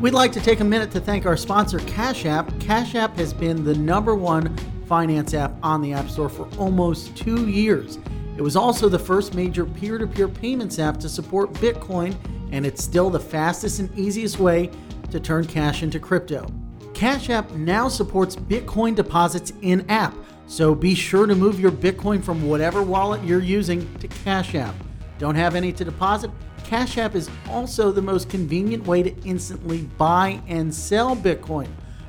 We'd like to take a minute to thank our sponsor, Cash App. Cash App has been the number one finance app on the App Store for almost two years. It was also the first major peer to peer payments app to support Bitcoin, and it's still the fastest and easiest way to turn cash into crypto. Cash App now supports Bitcoin deposits in app, so be sure to move your Bitcoin from whatever wallet you're using to Cash App. Don't have any to deposit? Cash App is also the most convenient way to instantly buy and sell Bitcoin.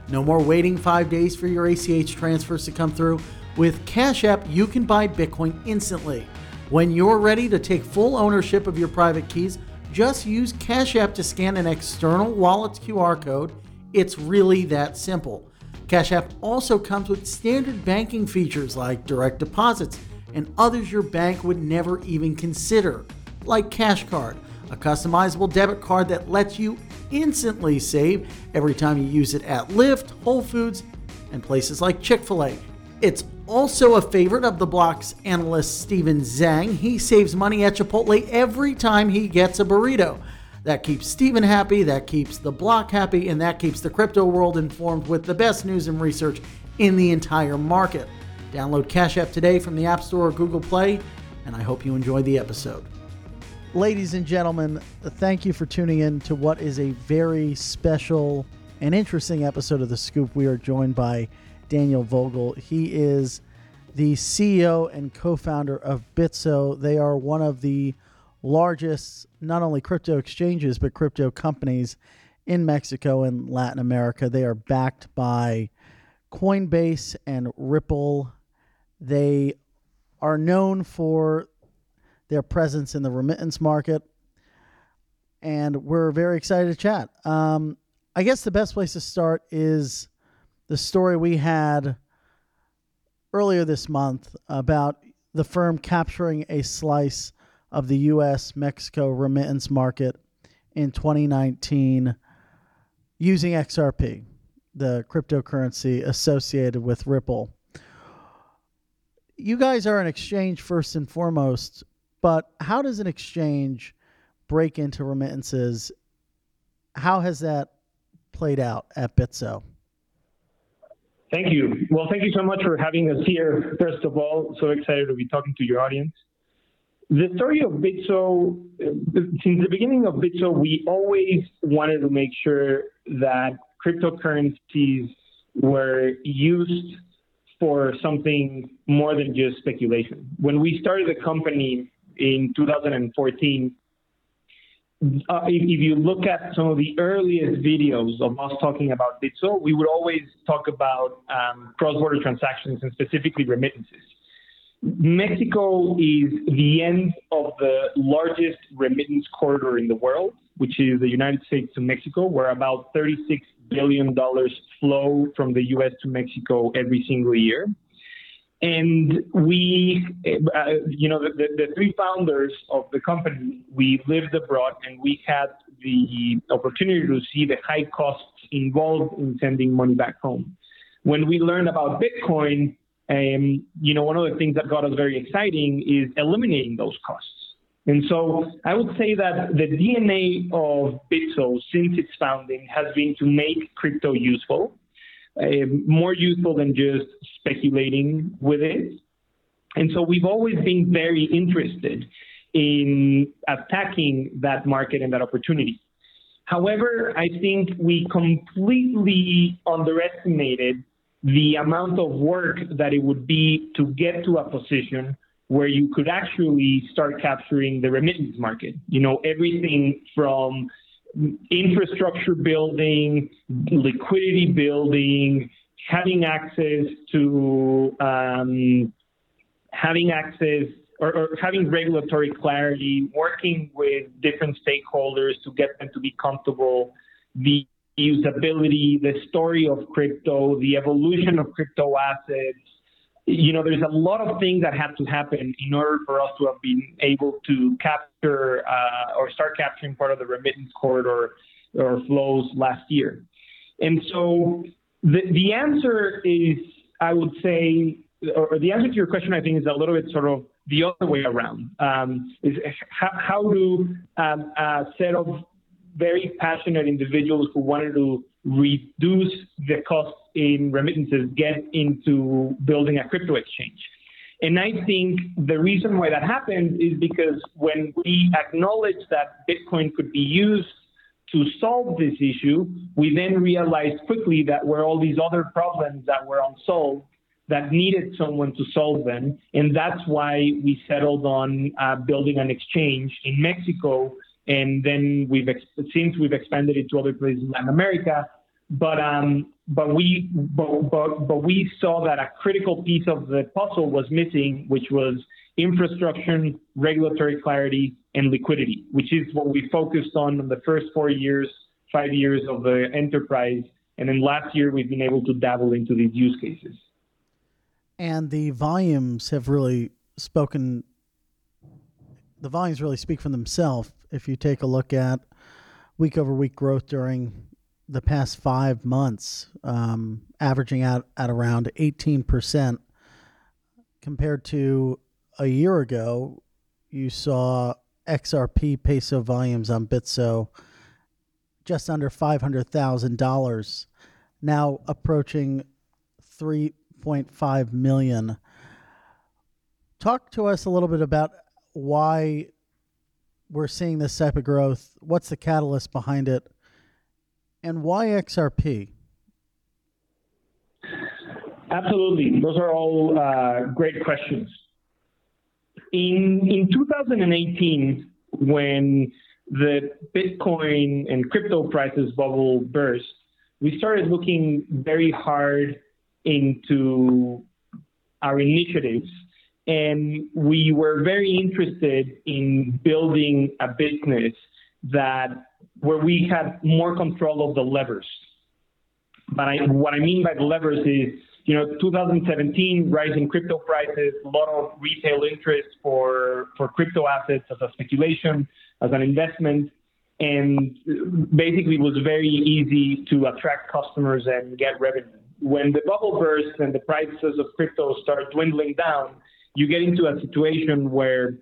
No more waiting five days for your ACH transfers to come through. With Cash App, you can buy Bitcoin instantly. When you're ready to take full ownership of your private keys, just use Cash App to scan an external wallet's QR code. It's really that simple. Cash App also comes with standard banking features like direct deposits and others your bank would never even consider, like Cash Card, a customizable debit card that lets you instantly save every time you use it at Lyft, Whole Foods, and places like Chick fil A. It's also a favorite of the block's analyst Steven Zheng. He saves money at Chipotle every time he gets a burrito. That keeps Steven happy, that keeps the block happy, and that keeps the crypto world informed with the best news and research in the entire market. Download Cash App today from the App Store or Google Play, and I hope you enjoy the episode. Ladies and gentlemen, thank you for tuning in to what is a very special and interesting episode of The Scoop. We are joined by Daniel Vogel. He is the CEO and co founder of Bitso. They are one of the largest, not only crypto exchanges, but crypto companies in Mexico and Latin America. They are backed by Coinbase and Ripple. They are known for their presence in the remittance market. And we're very excited to chat. Um, I guess the best place to start is the story we had earlier this month about the firm capturing a slice of the U.S. Mexico remittance market in 2019 using XRP, the cryptocurrency associated with Ripple. You guys are an exchange first and foremost. But how does an exchange break into remittances? How has that played out at Bitso? Thank you. Well, thank you so much for having us here. First of all, so excited to be talking to your audience. The story of Bitso, since the beginning of Bitso, we always wanted to make sure that cryptocurrencies were used for something more than just speculation. When we started the company, in 2014, uh, if, if, you look at some of the earliest videos of us talking about Bitso, we would always talk about um, cross-border transactions and specifically remittances. Mexico is the end of the largest remittance corridor in the world, which is the United States to Mexico, where about $36 billion flow from the US to Mexico every single year. And we, uh, you know, the, the, three founders of the company, we lived abroad and we had the opportunity to see the high costs involved in sending money back home. When we learned about Bitcoin, um, you know, one of the things that got us very exciting is eliminating those costs. And so I would say that the DNA of Bitso since its founding has been to make crypto useful uh, more useful than just speculating with it. And so we've always been very interested in attacking that market and that opportunity. However, I think we completely underestimated the amount of work that it would be to get to a position where you could actually start capturing the remittance market. You know, everything from infrastructure building, liquidity building, having access to um, having access or, or, having regulatory clarity, working with different stakeholders to get them to be comfortable, the usability, the story of crypto, the evolution of crypto assets, you know, there's a lot of things that have to happen in order for us to have been able to capture uh, or start capturing part of the remittance corridor or flows last year. And so the, the answer is, I would say, or the answer to your question, I think, is a little bit sort of the other way around. Um, is how, how do um, a set of very passionate individuals who wanted to reduce the cost in remittances get into building a crypto exchange? And I think the reason why that happened is because when we acknowledged that Bitcoin could be used to solve this issue, we then realized quickly that were all these other problems that were unsolved that needed someone to solve them. And that's why we settled on uh, building an exchange in Mexico. And then we've since we've expanded it to other places in Latin America. But um, but we but, but but we saw that a critical piece of the puzzle was missing, which was infrastructure, regulatory clarity, and liquidity, which is what we focused on in the first four years, five years of the enterprise. And then last year, we've been able to dabble into these use cases. And the volumes have really spoken, the volumes really speak for themselves. If you take a look at week over week growth during the past five months, um, averaging out at around 18% compared to a year ago, you saw XRP peso volumes on Bitso just under $500,000, now approaching 3.5 million. Talk to us a little bit about why we're seeing this type of growth. What's the catalyst behind it? And why XRP? Absolutely. Those are all uh, great questions. In, in 2018, when the Bitcoin and crypto prices bubble burst, we started looking very hard into our initiatives. And we were very interested in building a business that where we had more control of the levers. But I, what I mean by the levers is you know, 2017, rising crypto prices, a lot of retail interest for, for crypto assets as a speculation, as an investment, and basically it was very easy to attract customers and get revenue. When the bubble burst and the prices of crypto start dwindling down, you get into a situation where,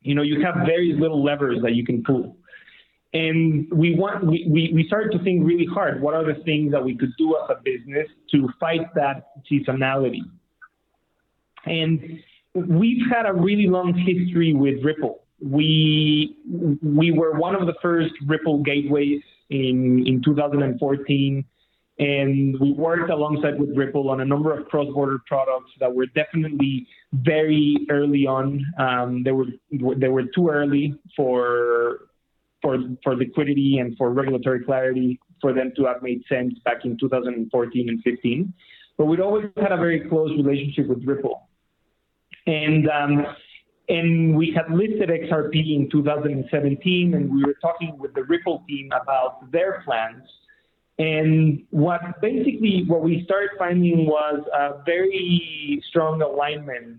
you know, you have very little levers that you can pull. And we want we, we, we started to think really hard what are the things that we could do as a business to fight that seasonality. And we've had a really long history with Ripple. We we were one of the first Ripple gateways in, in 2014 and we worked alongside with Ripple on a number of cross-border products that were definitely very early on. Um, they were they were too early for for, for liquidity and for regulatory clarity for them to have made sense back in 2014 and 15. But we'd always had a very close relationship with Ripple. And, um, and we had listed XRP in 2017, and we were talking with the Ripple team about their plans. And what basically what we started finding was a very strong alignment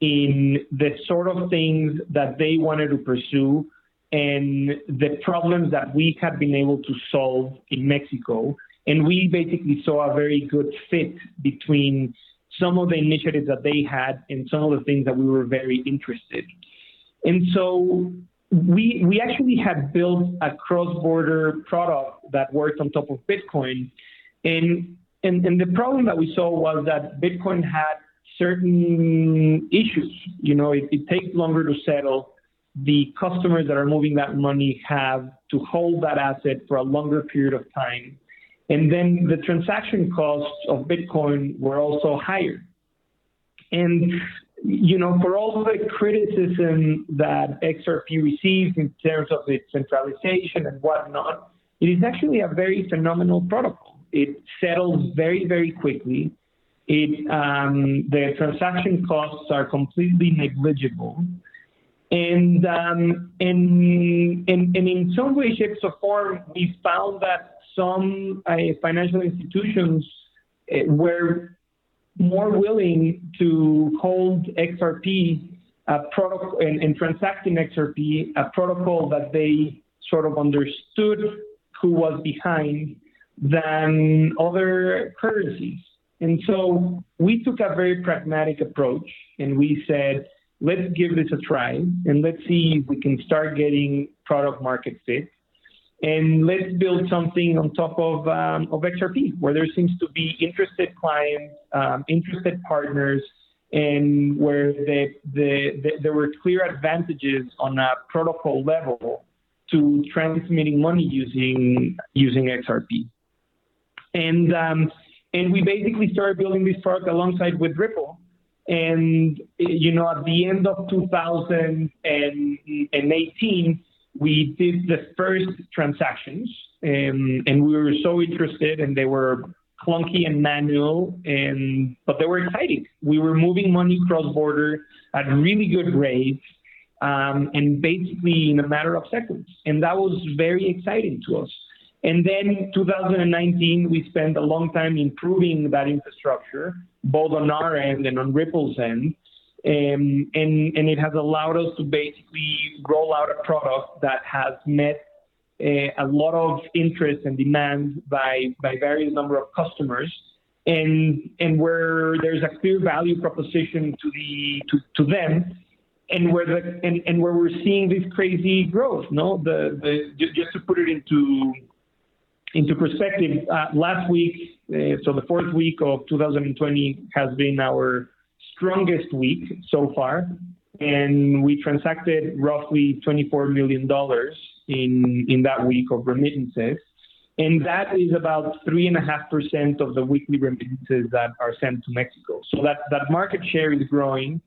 in the sort of things that they wanted to pursue and the problems that we had been able to solve in Mexico. And we basically saw a very good fit between some of the initiatives that they had and some of the things that we were very interested. And so we we actually had built a cross-border product that worked on top of Bitcoin. And and, and the problem that we saw was that Bitcoin had certain issues. You know, it, it takes longer to settle the customers that are moving that money have to hold that asset for a longer period of time. And then the transaction costs of Bitcoin were also higher. And, you know, for all the criticism that XRP receives in terms of its centralization and whatnot, it is actually a very phenomenal protocol. It settles very, very quickly. It, um, the transaction costs are completely negligible. And, um, and, and, in some way, shape, or form, we found that some uh, financial institutions uh, were more willing to hold XRP a protocol and, and transact in XRP, a protocol that they sort of understood who was behind than other currencies. And so we took a very pragmatic approach and we said, let's give this a try and let's see if we can start getting product market fit. And let's build something on top of, um, of XRP where there seems to be interested clients, um, interested partners, and where the, the, the, there were clear advantages on a protocol level to transmitting money using using XRP. And um, and we basically started building this product alongside with Ripple. And you know, at the end of 2018, we did the first transactions, and, and we were so interested, and they were clunky and manual, and but they were exciting. We were moving money cross border at really good rates, um, and basically in a matter of seconds, and that was very exciting to us. And then 2019, we spent a long time improving that infrastructure, both on our end and on Ripple's end. Um, and, and it has allowed us to basically roll out a product that has met uh, a lot of interest and demand by, by various number of customers. And, and where there's a clear value proposition to, the, to, to them and where the and, and where we're seeing this crazy growth no? The, the just to put it into into perspective, uh, last week, uh, so the fourth week of 2020 has been our strongest week so far, and we transacted roughly $24 million in, in that week of remittances. And that is about 3.5% of the weekly remittances that are sent to Mexico. So that, that market share is growing.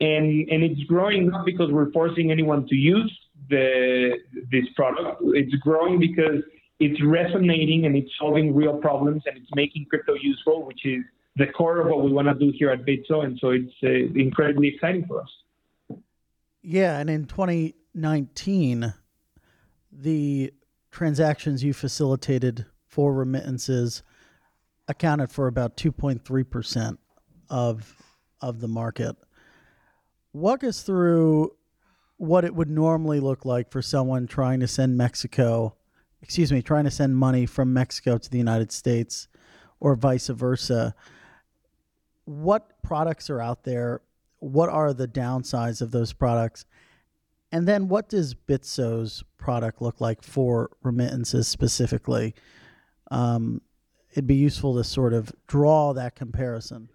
And, and it's growing not because we're forcing anyone to use the, this product, it's growing because it's resonating and it's solving real problems and it's making crypto useful, which is the core of what we want to do here at Bitso. And so it's uh, incredibly exciting for us. Yeah. And in 2019, the transactions you facilitated for remittances accounted for about 2.3% of of the market. Walk us through what it would normally look like for someone trying to send Mexico excuse me, trying to send money from Mexico to the United States or vice versa. What products are out there? What are the downsides of those products? And then what does Bitso's product look like for remittances specifically? Um, it'd be useful to sort of draw that comparison.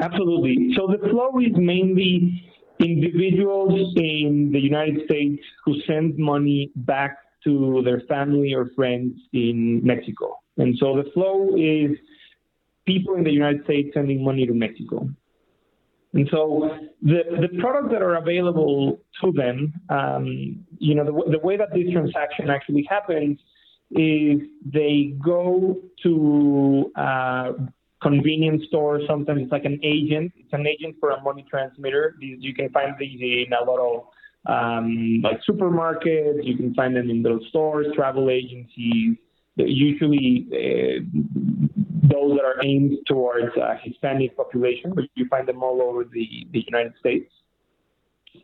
Absolutely. So the flow is mainly individuals in the United States who send money back to their family or friends in Mexico. And so the flow is people in the United States sending money to Mexico. And so the, the products that are available to them, um, you know, the, the way that this transaction actually happens is they go to uh, convenience store. Sometimes it's like an agent. It's an agent for a money transmitter. These, you can find these in a lot of um, like supermarkets. You can find them in those stores, travel agencies. Usually, uh, those that are aimed towards a Hispanic population, but you find them all over the, the United States.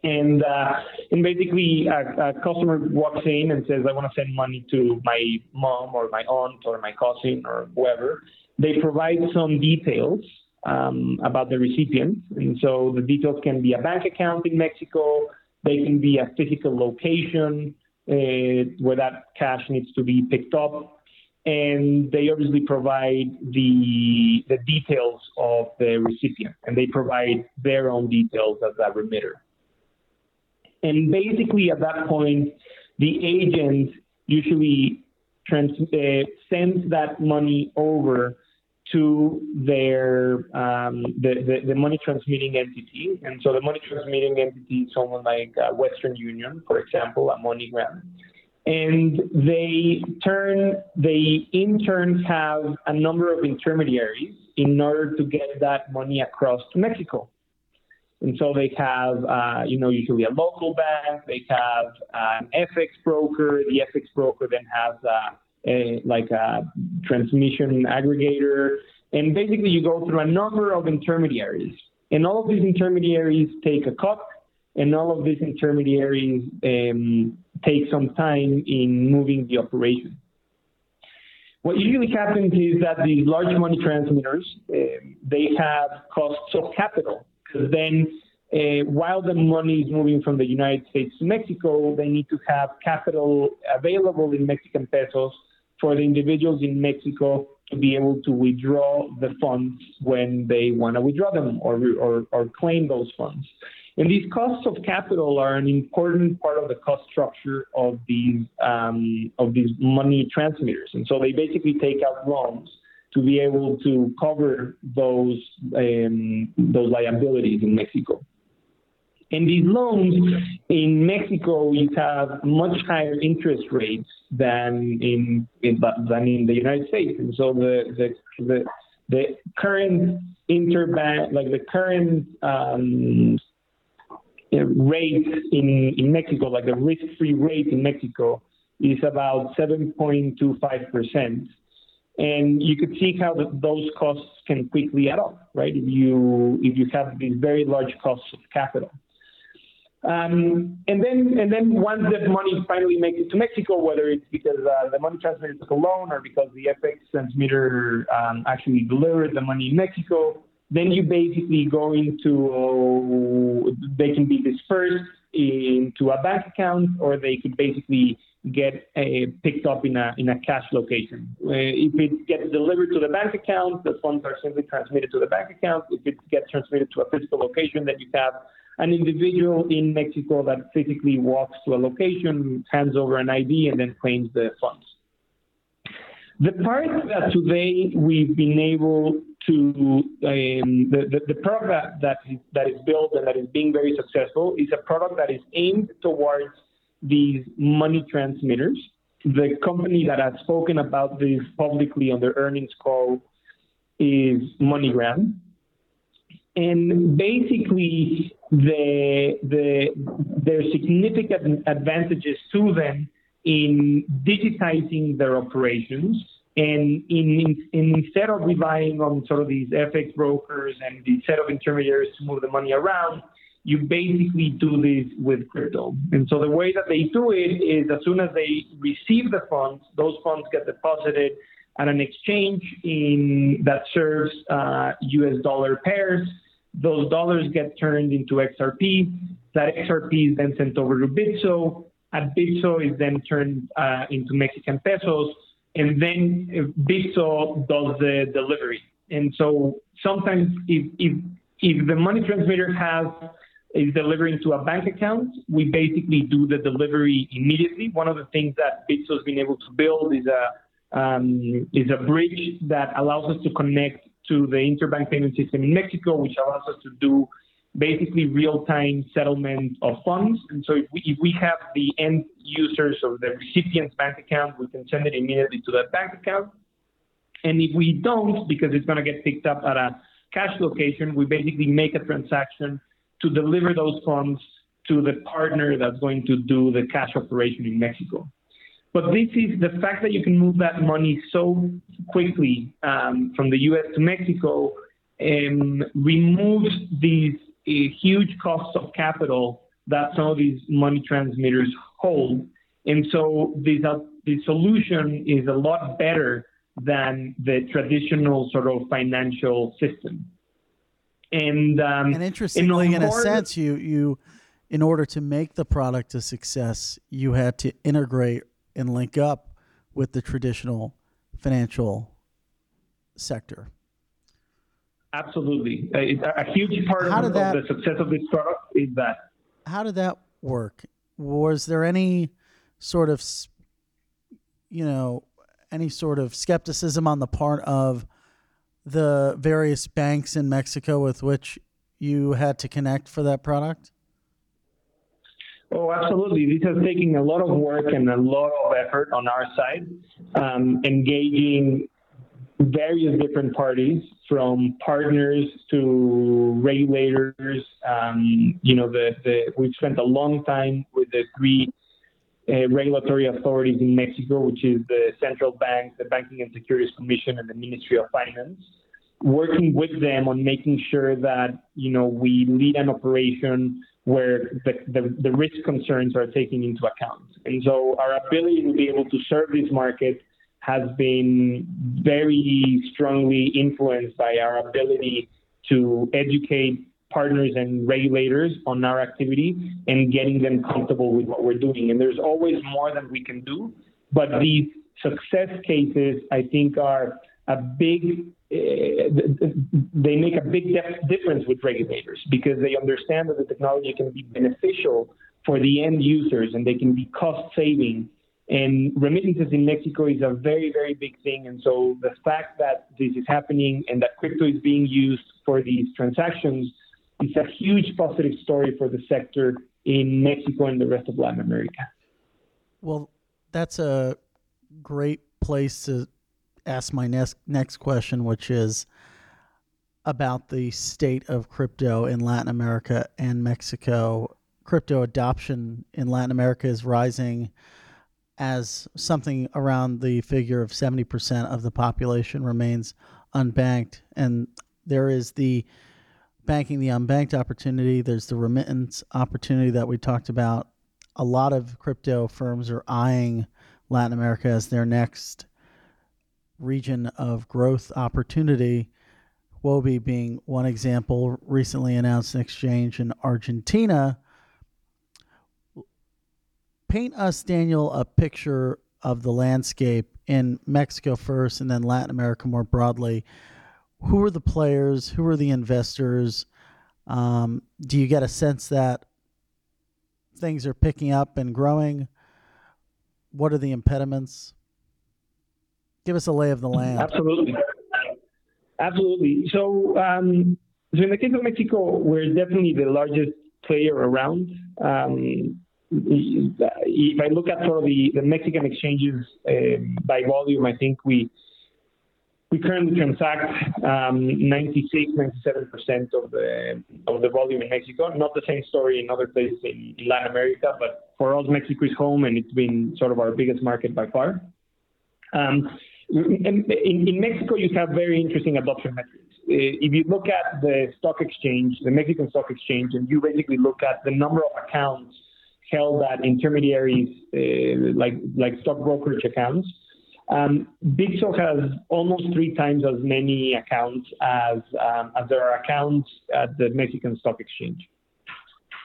And uh, and basically, a, a, customer walks in and says, "I want to send money to my mom or my aunt or my cousin or whoever." They provide some details um, about the recipient. And so the details can be a bank account in Mexico, they can be a physical location uh, where that cash needs to be picked up. And they obviously provide the, the details of the recipient, and they provide their own details as a remitter. And basically, at that point, the agent usually trans- uh, sends that money over to their um, the, the, the, money transmitting entity. And so the money transmitting entity is someone like uh, Western Union, for example, a MoneyGram. And they turn they in turn have a number of intermediaries in order to get that money across to Mexico. And so they have, uh, you know, usually a local bank. They have an FX broker. The FX broker then has uh, a, like a transmission aggregator. And basically, you go through a number of intermediaries. And all of these intermediaries take a cut, and all of these intermediaries um, take some time in moving the operation. What usually happens is that these large money transmitters, uh, they have costs of capital because then uh, while the money is moving from the United States to Mexico, they need to have capital available in Mexican pesos for the individuals in Mexico to be able to withdraw the funds when they want to withdraw them or, or, or claim those funds. And these costs of capital are an important part of the cost structure of these um, of these money transmitters. And so they basically take out loans to be able to cover those um, those liabilities in Mexico. And these loans in Mexico, you have much higher interest rates than in, in than in the United States. And so the the the, the current interbank, like the current um, rate in in Mexico, like the risk-free rate in Mexico, is about 7.25 percent and you could see how the, those costs can quickly add up, right? If you if you have these very large costs of capital. Um, and then, and then once the money finally makes it to Mexico, whether it's because uh, the money transmitter took a loan or because the FX transmitter um, actually delivered the money in Mexico, then you basically go into they can be dispersed into a bank account, or they could basically get uh, picked up in a in a cash location. Uh, if it gets delivered to the bank account, the funds are simply transmitted to the bank account. If it gets transmitted to a physical location, then you have an individual in Mexico that physically walks to a location, hands over an ID, and then claims the funds. The part that today we've been able to, um, the, the, the, product that, that, is, that is built and that is being very successful is a product that is aimed towards these money transmitters. The company that has spoken about this publicly on their earnings call is MoneyGram. And basically, the, the, there are significant advantages to them in digitizing their operations and in, in, instead of relying on sort of these FX brokers and the set of intermediaries to move the money around, you basically do this with crypto. And so the way that they do it is as soon as they receive the funds, those funds get deposited at an exchange in that serves uh, US dollar pairs those dollars get turned into XRP. That XRP is then sent over to Bitso. At Bitso is then turned uh, into Mexican pesos, and then Bitso does the delivery. And so sometimes if, if, if the money transmitter has is delivering to a bank account, we basically do the delivery immediately. One of the things that Bitso has been able to build is a um, is a bridge that allows us to connect to the interbank payment system in Mexico, which allows us to do basically real-time settlement of funds. And so if we, if we have the end users or the recipient's bank account, we can send it immediately to that bank account. And if we don't, because it's going to get picked up at a cash location, we basically make a transaction to deliver those funds to the partner that's going to do the cash operation in Mexico. But this is the fact that you can move that money so quickly um, from the US to Mexico um, removes these uh, huge costs of capital that some of these money transmitters hold. And so uh, the solution is a lot better than the traditional sort of financial system. And, um, and interestingly, in a sense, you, you, in order to make the product a success, you had to integrate and link up with the traditional financial sector. Absolutely. A, a huge part of, that, of, the success of this product is that. How did that work? Was there any sort of, you know, any sort of skepticism on the part of the various banks in Mexico with which you had to connect for that product? Oh, absolutely. This has taken a lot of work and a lot of effort on our side, um, engaging various different parties from partners to regulators. Um, you know, the, the, we've spent a long time with the three uh, regulatory authorities in Mexico, which is the central bank, the Banking and Securities Commission, and the Ministry of Finance, working with them on making sure that, you know, we lead an operation where the, the, the, risk concerns are taken into account. And so our ability to be able to serve this market has been very strongly influenced by our ability to educate partners and regulators on our activity and getting them comfortable with what we're doing. And there's always more that we can do, but these success cases, I think, are a big uh, they make a big difference with regulators because they understand that the technology can be beneficial for the end users and they can be cost saving. And remittances in Mexico is a very, very big thing. And so the fact that this is happening and that crypto is being used for these transactions is a huge positive story for the sector in Mexico and the rest of Latin America. Well, that's a great place to ask my next next question, which is about the state of crypto in Latin America and Mexico. Crypto adoption in Latin America is rising as something around the figure of 70% of the population remains unbanked. And there is the banking the unbanked opportunity, there's the remittance opportunity that we talked about. A lot of crypto firms are eyeing Latin America as their next region of growth opportunity. Huobi being one example, recently announced an exchange in Argentina. Paint us, Daniel, a picture of the landscape in Mexico first and then Latin America more broadly. Who are the players? Who are the investors? Um, do you get a sense that things are picking up and growing? What are the impediments? Give us a lay of the land. Absolutely. Absolutely. So, um, so in the case of Mexico, we're definitely the largest player around. Um, if I look at sort of the, Mexican exchanges uh, by volume, I think we we currently transact um, 96, 97 percent of the of the volume in Mexico. Not the same story in other places in, in Latin America, but for us, Mexico is home, and it's been sort of our biggest market by far. Um, in, in, Mexico, you have very interesting adoption metrics. Uh, if you look at the stock exchange, the Mexican stock exchange, and you basically look at the number of accounts held at intermediaries uh, like like stock brokerage accounts, um, Bitso has almost three times as many accounts as um, as there are accounts at the Mexican stock exchange.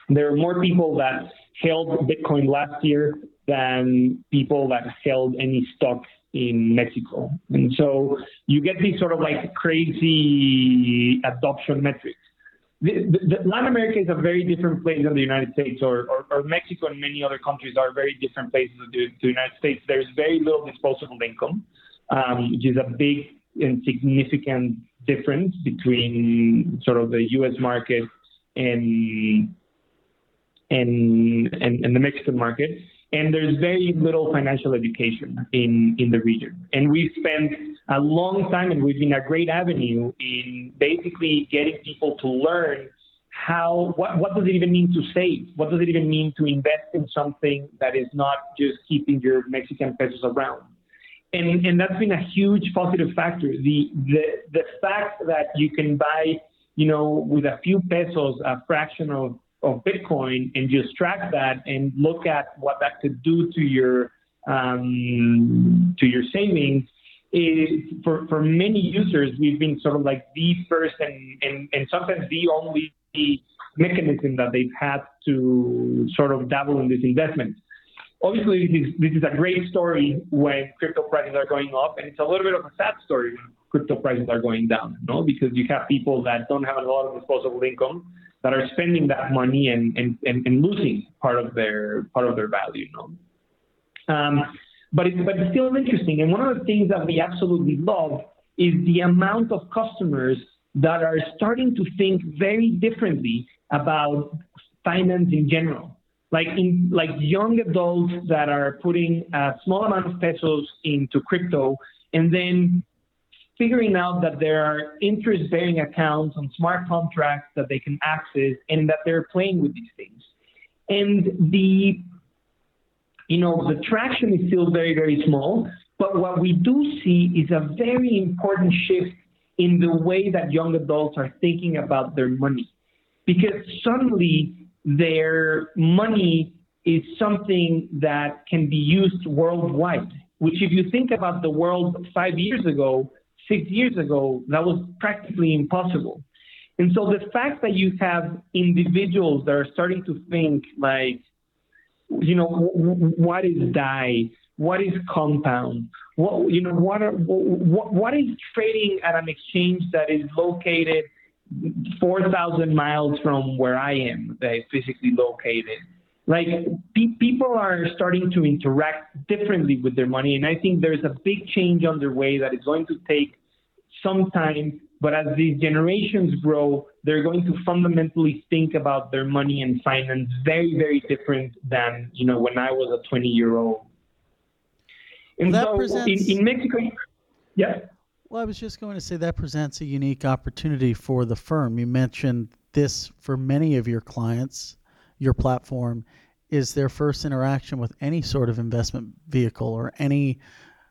There are more people that held Bitcoin last year than people that held any stock in Mexico. And so you get these sort of like crazy adoption metrics. The, the, Latin America is a very different place than the United States, or, or, or Mexico and many other countries are very different places to the, United States. There's very little disposable income, um, which is a big and significant difference between sort of the U.S. market and and, and, and the Mexican market and there's very little financial education in, in the region. And we've spent a long time and we've been a great avenue in basically getting people to learn how what, what does it even mean to save? What does it even mean to invest in something that is not just keeping your Mexican pesos around? And, and that's been a huge positive factor. The, the the fact that you can buy, you know, with a few pesos, a fraction of of Bitcoin and just track that and look at what that could do to your um, to your savings is for, for many users we've been sort of like the first and, and, and sometimes the only mechanism that they've had to sort of dabble in this investment. Obviously, this is, this is a great story when crypto prices are going up, and it's a little bit of a sad story when crypto prices are going down, no? Because you have people that don't have a lot of disposable income that are spending that money and, and, and, and losing part of their part of their value. Know? Um, but it's but it's still interesting. And one of the things that we absolutely love is the amount of customers that are starting to think very differently about finance in general. Like in like young adults that are putting a small amount of pesos into crypto and then figuring out that there are interest bearing accounts on smart contracts that they can access and that they're playing with these things. And the you know the traction is still very, very small, but what we do see is a very important shift in the way that young adults are thinking about their money. Because suddenly their money is something that can be used worldwide. Which, if you think about the world five years ago, six years ago, that was practically impossible. And so the fact that you have individuals that are starting to think like, you know, what is DAI? What is compound? What you know? What are what, what is trading at an exchange that is located four thousand miles from where I am, that is physically located? Like pe- people are starting to interact differently with their money, and I think there's a big change underway that is going to take some time. But as these generations grow, they're going to fundamentally think about their money and finance very, very different than you know when I was a 20 year old. And well, so presents... in, in Mexico, yeah. Well, I was just going to say that presents a unique opportunity for the firm. You mentioned this for many of your clients, your platform is their first interaction with any sort of investment vehicle or any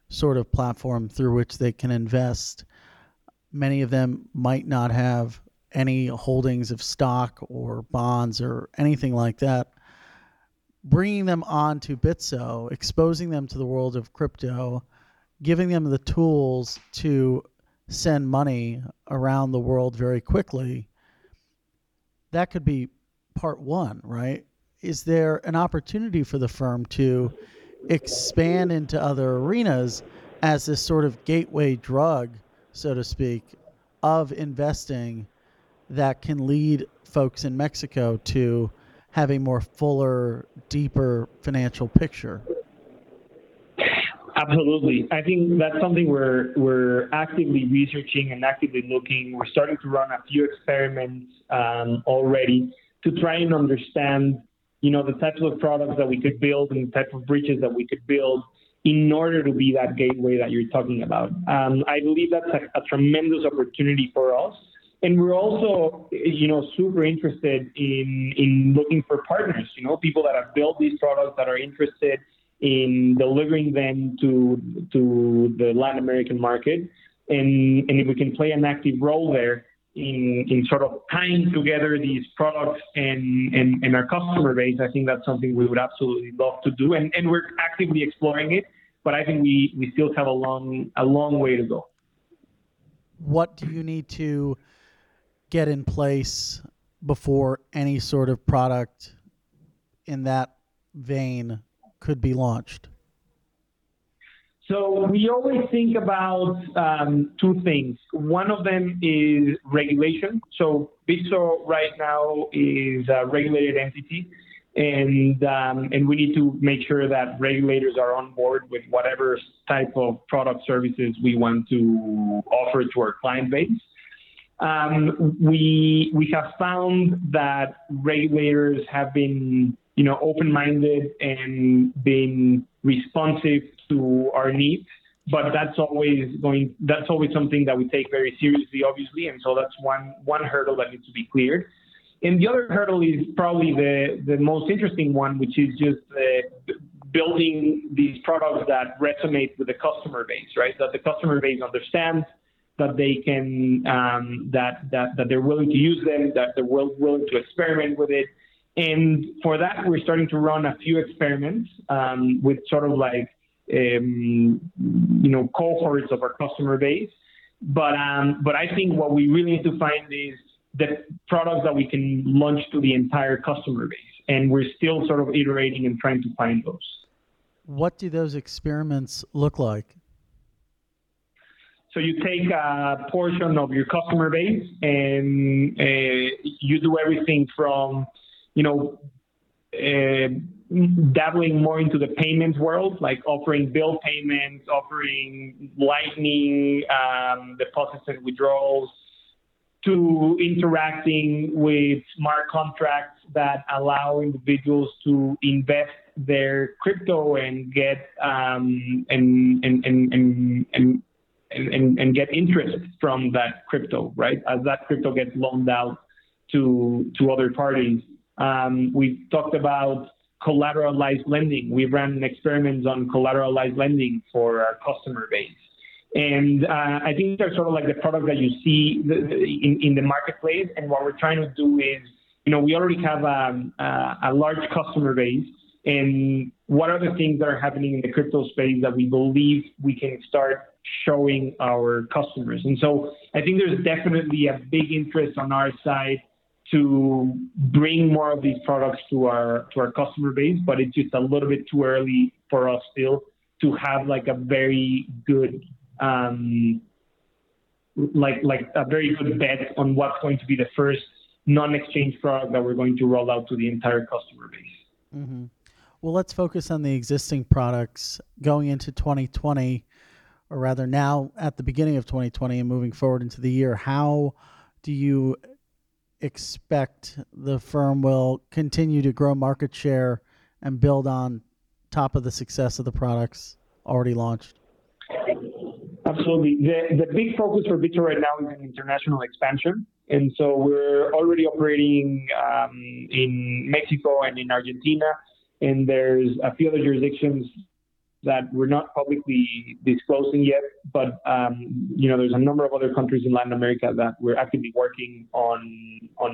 sort of platform through which they can invest. Many of them might not have any holdings of stock or bonds or anything like that bringing them on to Bitso, exposing them to the world of crypto, giving them the tools to send money around the world very quickly, that could be part one, right? Is there an opportunity for the firm to expand into other arenas as this sort of gateway drug, so to speak, of investing that can lead folks in Mexico to have a more fuller, deeper financial picture. Absolutely. I think that's something we're we're actively researching and actively looking. We're starting to run a few experiments um, already to try and understand, you know, the types of products that we could build and the type of bridges that we could build in order to be that gateway that you're talking about. Um, I believe that's a, a tremendous opportunity for us. And we're also you know super interested in in looking for partners you know people that have built these products that are interested in delivering them to to the Latin American market. And and if we can play an active role there in in sort of tying together these products and and, and our customer base I think that's something we would absolutely love to do. And and we're actively exploring it but I think we we still have a long a long way to go what do you need to get in place before any sort of product in that vein could be launched? So we always think about um, two things. One of them is regulation. So Bitso right now is a regulated entity, and um, and we need to make sure that regulators are on board with whatever type of product services we want to offer to our client base. Um, we we have found that regulators have been you know open-minded and been responsive to our needs but that's always going that's always something that we take very seriously obviously and so that's one one hurdle that needs to be cleared and the other hurdle is probably the the most interesting one which is just uh, building these products that resonate with the customer base right that the customer base understands that they can um, that that that they're willing to use them, that they're will, willing to experiment with it. And for that, we're starting to run a few experiments um, with sort of like um, you know cohorts of our customer base. But um, but I think what we really need to find is the products that we can launch to the entire customer base, and we're still sort of iterating and trying to find those. What do those experiments look like? So you take a portion of your customer base and uh, you do everything from, you know, uh, dabbling more into the payments world, like offering bill payments, offering lightning um, deposits and withdrawals, to interacting with smart contracts that allow individuals to invest their crypto and get um, and, and, and, and, and and, and, get interest from that crypto, right? As that crypto gets loaned out to to other parties. Um, we've talked about collateralized lending. We've run experiments on collateralized lending for our customer base. And uh, I think they're sort of like the product that you see in, in the marketplace. And what we're trying to do is, you know, we already have um, uh, a large customer base and what are the things that are happening in the crypto space that we believe we can start showing our customers. And so I think there's definitely a big interest on our side to bring more of these products to our to our customer base, but it's just a little bit too early for us still to have like a very good um, like like a very good bet on what's going to be the first non-exchange product that we're going to roll out to the entire customer base. Mm-hmm. Well, let's focus on the existing products going into 2020, or rather now at the beginning of 2020 and moving forward into the year. How do you expect the firm will continue to grow market share and build on top of the success of the products already launched? Absolutely. The, the big focus for Bitso right now is an international expansion. And so we're already operating um, in Mexico and in Argentina. And there's a few other jurisdictions that we're not publicly disclosing yet, but um, you know, there's a number of other countries in Latin America that we're actively working on on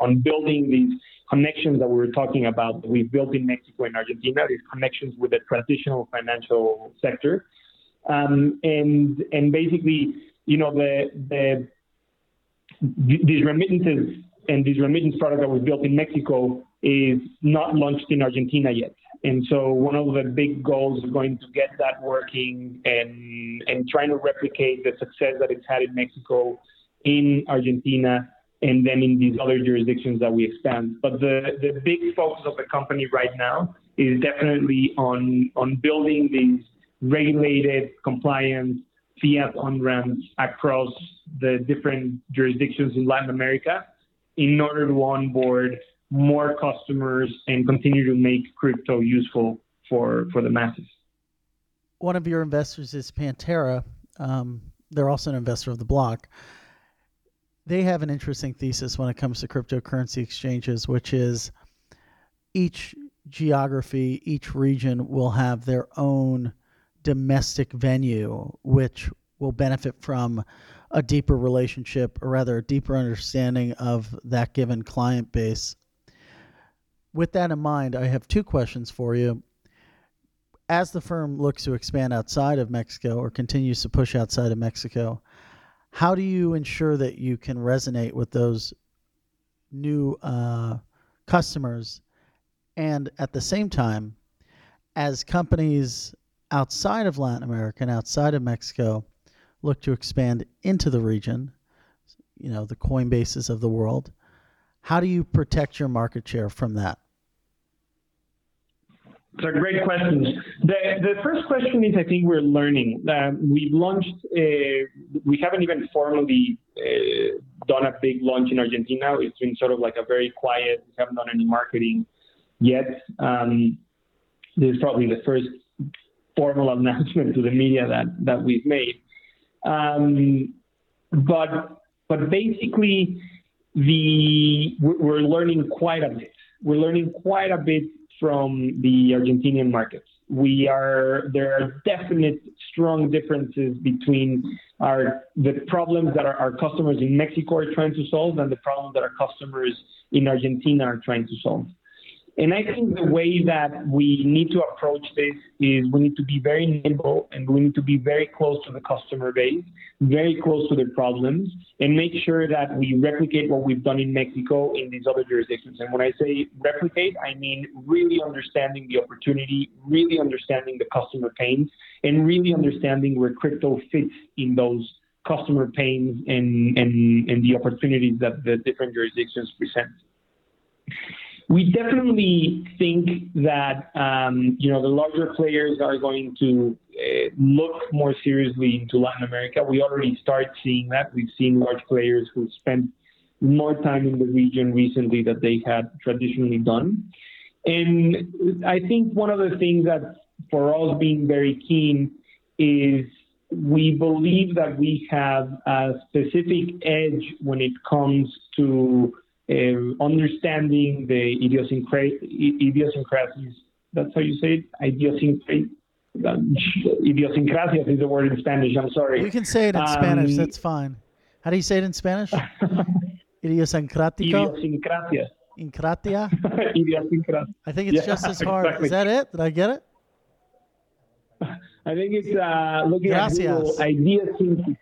on building these connections that we were talking about. We've built in Mexico and Argentina these connections with the traditional financial sector, um, and and basically, you know, the the these remittances and this remittance product that we built in Mexico is not launched in Argentina yet. And so one of the big goals is going to get that working and and trying to replicate the success that it's had in Mexico, in Argentina, and then in these other jurisdictions that we expand. But the, the big focus of the company right now is definitely on on building these regulated, compliant fiat on ramps across the different jurisdictions in Latin America in order to onboard more customers and continue to make crypto useful for for the masses. One of your investors is Pantera. Um, they're also an investor of the block. They have an interesting thesis when it comes to cryptocurrency exchanges, which is each geography, each region will have their own domestic venue, which will benefit from a deeper relationship, or rather, a deeper understanding of that given client base with that in mind, I have two questions for you. As the firm looks to expand outside of Mexico or continues to push outside of Mexico, how do you ensure that you can resonate with those new uh, customers? And at the same time, as companies outside of Latin America and outside of Mexico look to expand into the region, you know, the Coinbases of the world, how do you protect your market share from that? Are great questions. The, the first question is I think we're learning. Um, we've launched, uh, we haven't even formally uh, done a big launch in Argentina. It's been sort of like a very quiet, we haven't done any marketing yet. Um, this is probably the first formal announcement to the media that, that we've made. Um, but, but basically, the, we're learning quite a bit. We're learning quite a bit from the Argentinian markets. We are there are definite strong differences between our the problems that our, our customers in Mexico are trying to solve and the problems that our customers in Argentina are trying to solve. And I think the way that we need to approach this is we need to be very nimble and we need to be very close to the customer base, very close to their problems, and make sure that we replicate what we've done in Mexico in these other jurisdictions. And when I say replicate, I mean really understanding the opportunity, really understanding the customer pains, and really understanding where crypto fits in those customer pains and, and, and the opportunities that the different jurisdictions present we definitely think that um, you know the larger players are going to uh, look more seriously into Latin America. We already start seeing that. We've seen large players who spent more time in the region recently that they had traditionally done. And I think one of the things that for us being very keen is we believe that we have a specific edge when it comes to um, understanding the idiosyncrasies. That's how you say it? Idiosyncrasies. Idiosyncrasias is the word in Spanish. I'm sorry. You can say it in um, Spanish. That's fine. How do you say it in Spanish? Idiosincrático. Idiosincrasias. Idiosincrasia. Idiosincrasia. I think it's Yeah, just as hard. exactly. Is that it? Did I get it? I think it's uh, looking Gracias. at Google idiosyncrasy.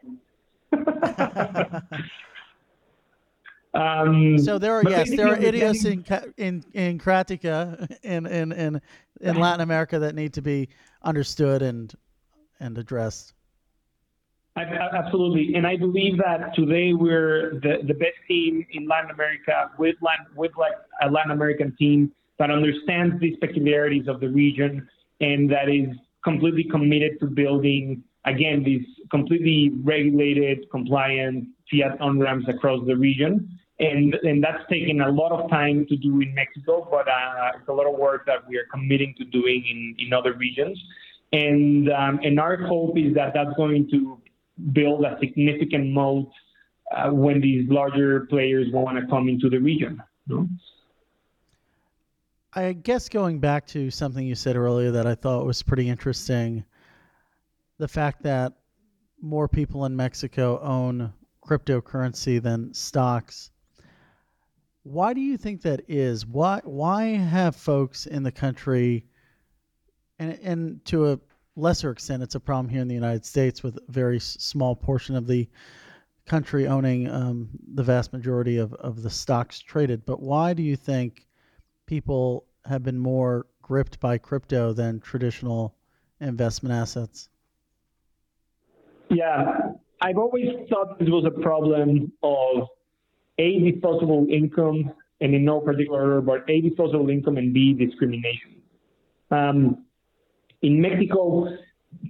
Um, So there are yes, there are basically understanding- idiosyncratica in in in in Latin America that need to be understood and and addressed. I- Absolutely, and I believe that today we're the, the best team in Latin America with Latin, with like a Latin American team that understands the peculiarities of the region and that is completely committed to building again these completely regulated, compliant fiat on ramps across the region. And, and that's taken a lot of time to do in Mexico, but uh, it's a lot of work that we are committing to doing in, in other regions. And, um, and our hope is that that's going to build a significant moat uh, when these larger players want to come into the region. I guess going back to something you said earlier that I thought was pretty interesting, the fact that more people in Mexico own cryptocurrency than stocks. Why do you think that is? Why why have folks in the country and and to a lesser extent it's a problem here in the United States with a very small portion of the country owning um, the vast majority of, of the stocks traded. But why do you think people have been more gripped by crypto than traditional investment assets? Yeah, I've always thought this was a problem of A, disposable income, and in no particular order, but A, disposable income, and B, discrimination. Um, in Mexico,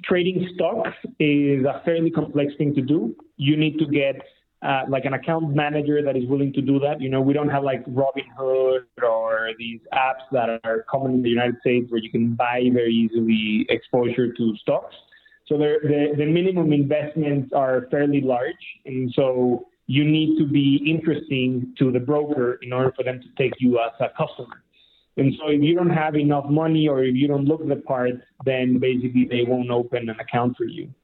trading stocks is a fairly complex thing to do. You need to get uh, like an account manager that is willing to do that. You know, we don't have like Robinhood or these apps that are common in the United States where you can buy very easily exposure to stocks. So the, the minimum investments are fairly large. And so you need to be interesting to the broker in order for them to take you as a customer. And so if you don't have enough money or if you don't look the part, then basically they won't open an account for you.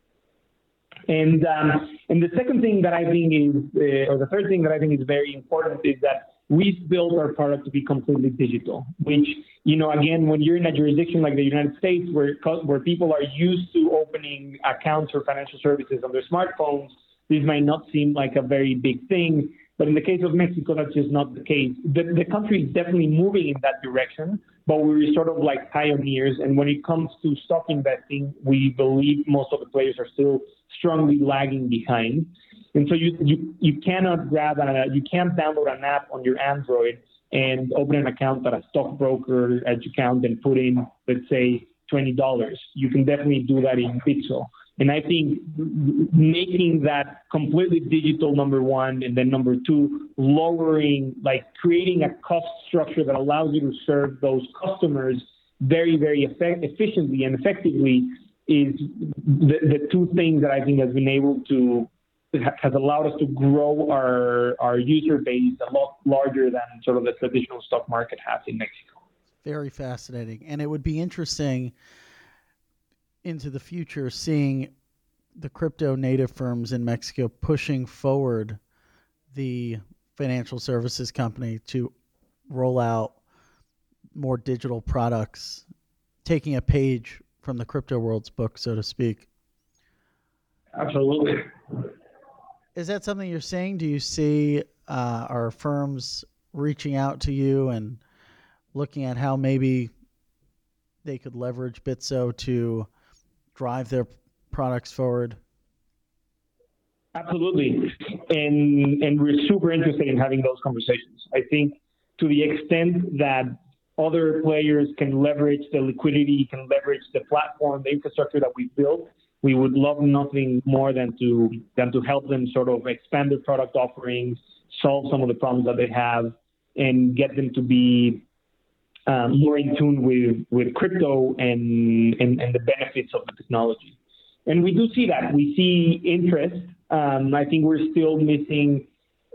And um, and the second thing that I think is, uh, or the third thing that I think is very important is that we've built our product to be completely digital. Which you know, again, when you're in a jurisdiction like the United States, where where people are used to opening accounts for financial services on their smartphones, this might not seem like a very big thing. But in the case of Mexico, that's just not the case. The, the country is definitely moving in that direction, but we're sort of like pioneers. And when it comes to stock investing, we believe most of the players are still strongly lagging behind. And so you, you, you cannot grab a, you can't download an app on your Android and open an account at a stockbroker account and put in, let's say, $20. You can definitely do that in Bitso. And I think making that completely digital, number one, and then number two, lowering, like creating a cost structure that allows you to serve those customers very, very effect- efficiently and effectively is the, the two things that I think has been able to has allowed us to grow our our user base a lot larger than sort of the traditional stock market has in Mexico. Very fascinating. And it would be interesting into the future seeing the crypto native firms in Mexico pushing forward the financial services company to roll out more digital products, taking a page from the crypto world's book, so to speak. Absolutely. Is that something you're seeing? Do you see uh, our firms reaching out to you and looking at how maybe they could leverage Bitso to drive their products forward? Absolutely. And and we're super interested in having those conversations. I think to the extent that other players can leverage the liquidity, can leverage the platform, the infrastructure that we've built, we would love nothing more than to than to help them sort of expand their product offerings, solve some of the problems that they have, and get them to be um, more in tune with with crypto and, and and the benefits of the technology. And we do see that. We see interest. Um, I think we're still missing,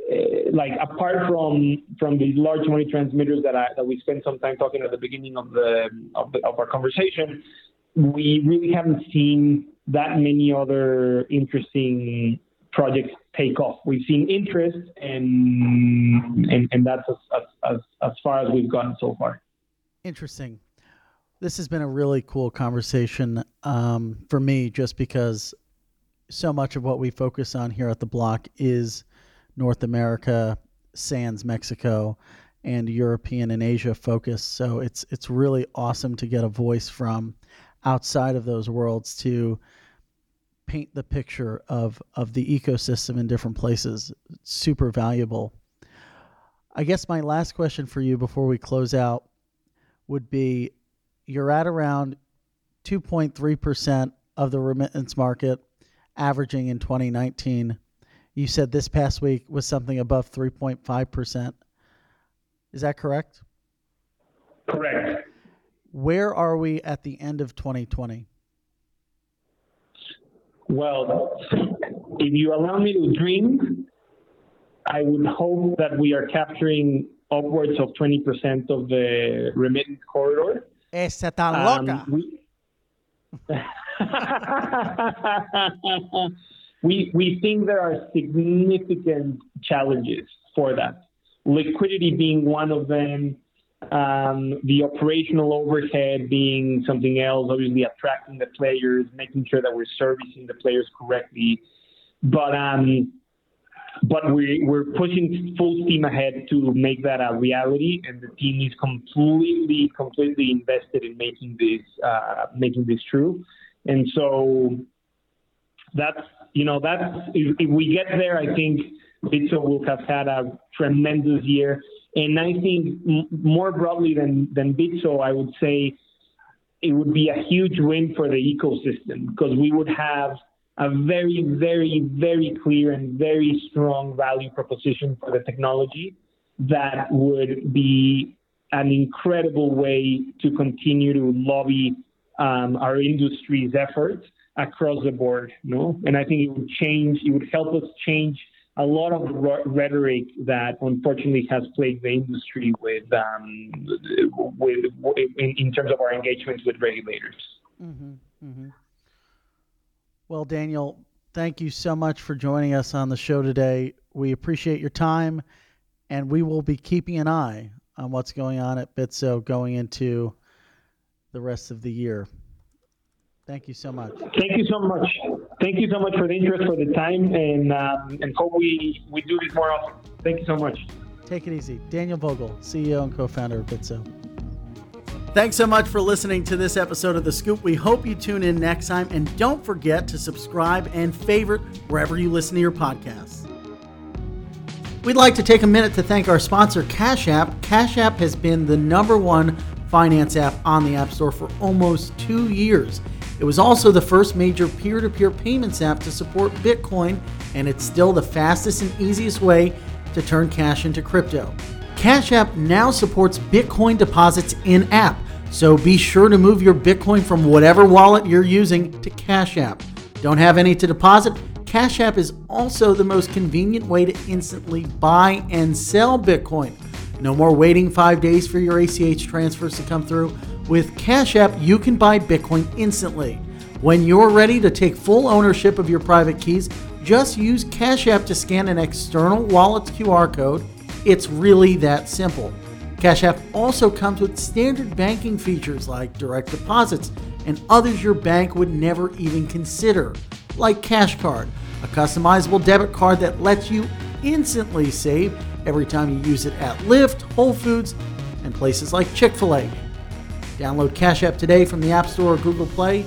uh, like apart from from these large money transmitters that I, that we spent some time talking at the beginning of the of, the, of our conversation, we really haven't seen that many other interesting projects take off. We've seen interest, and and, and that's as, as, as far as we've gotten so far. Interesting. This has been a really cool conversation um, for me, just because so much of what we focus on here at the block is North America, sans Mexico, and European and Asia focus. So it's it's really awesome to get a voice from outside of those worlds to paint the picture of of the ecosystem in different places. It's super valuable. I guess my last question for you before we close out would be you're at around 2.3% of the remittance market averaging in 2019. You said this past week was something above 3.5%. Is that correct? Correct. Where are we at the end of 2020? Well, if you allow me to dream, I would hope that we are capturing upwards of 20% of the remittance corridor. Esa tan um, loca. We, we, we think there are significant challenges for that. Liquidity being one of them, um, the operational overhead being something else, obviously attracting the players, making sure that we're servicing the players correctly. But um, but we, we're pushing full steam ahead to make that a reality, and the team is completely, completely invested in making this uh, making this true. And so that's you know that's if, if we get there, I think Bitso will have had a tremendous year. And I think m- more broadly than than Bitso, I would say it would be a huge win for the ecosystem because we would have a very, very, very clear and very strong value proposition for the technology that would be an incredible way to continue to lobby um, our industry's efforts across the board. No, and I think it would change. It would help us change a lot of rhetoric that unfortunately has plagued the industry with, um, with in, in, terms of our engagements with regulators. Mm-hmm, mm-hmm. Well, Daniel, thank you so much for joining us on the show today. We appreciate your time, and we will be keeping an eye on what's going on at Bitso going into the rest of the year. Thank you so much. Thank you so much. Thank you so much for the interest, for the time, and um, and hope we, we do this more often. Thank you so much. Take it easy. Daniel Vogel, CEO and co founder of Bitso. Thanks so much for listening to this episode of The Scoop. We hope you tune in next time. And don't forget to subscribe and favorite wherever you listen to your podcasts. We'd like to take a minute to thank our sponsor, Cash App. Cash App has been the number one finance app on the App Store for almost two years. It was also the first major peer to peer payments app to support Bitcoin, and it's still the fastest and easiest way to turn cash into crypto. Cash App now supports Bitcoin deposits in app, so be sure to move your Bitcoin from whatever wallet you're using to Cash App. Don't have any to deposit? Cash App is also the most convenient way to instantly buy and sell Bitcoin. No more waiting five days for your ACH transfers to come through. With Cash App, you can buy Bitcoin instantly. When you're ready to take full ownership of your private keys, just use Cash App to scan an external wallet's QR code it's really that simple. Cash App also comes with standard banking features like direct deposits and others your bank would never even consider, like Cash Card, a customizable debit card that lets you instantly save every time you use it at Lyft, Whole Foods, and places like Chick fil A. Download Cash App today from the App Store or Google Play,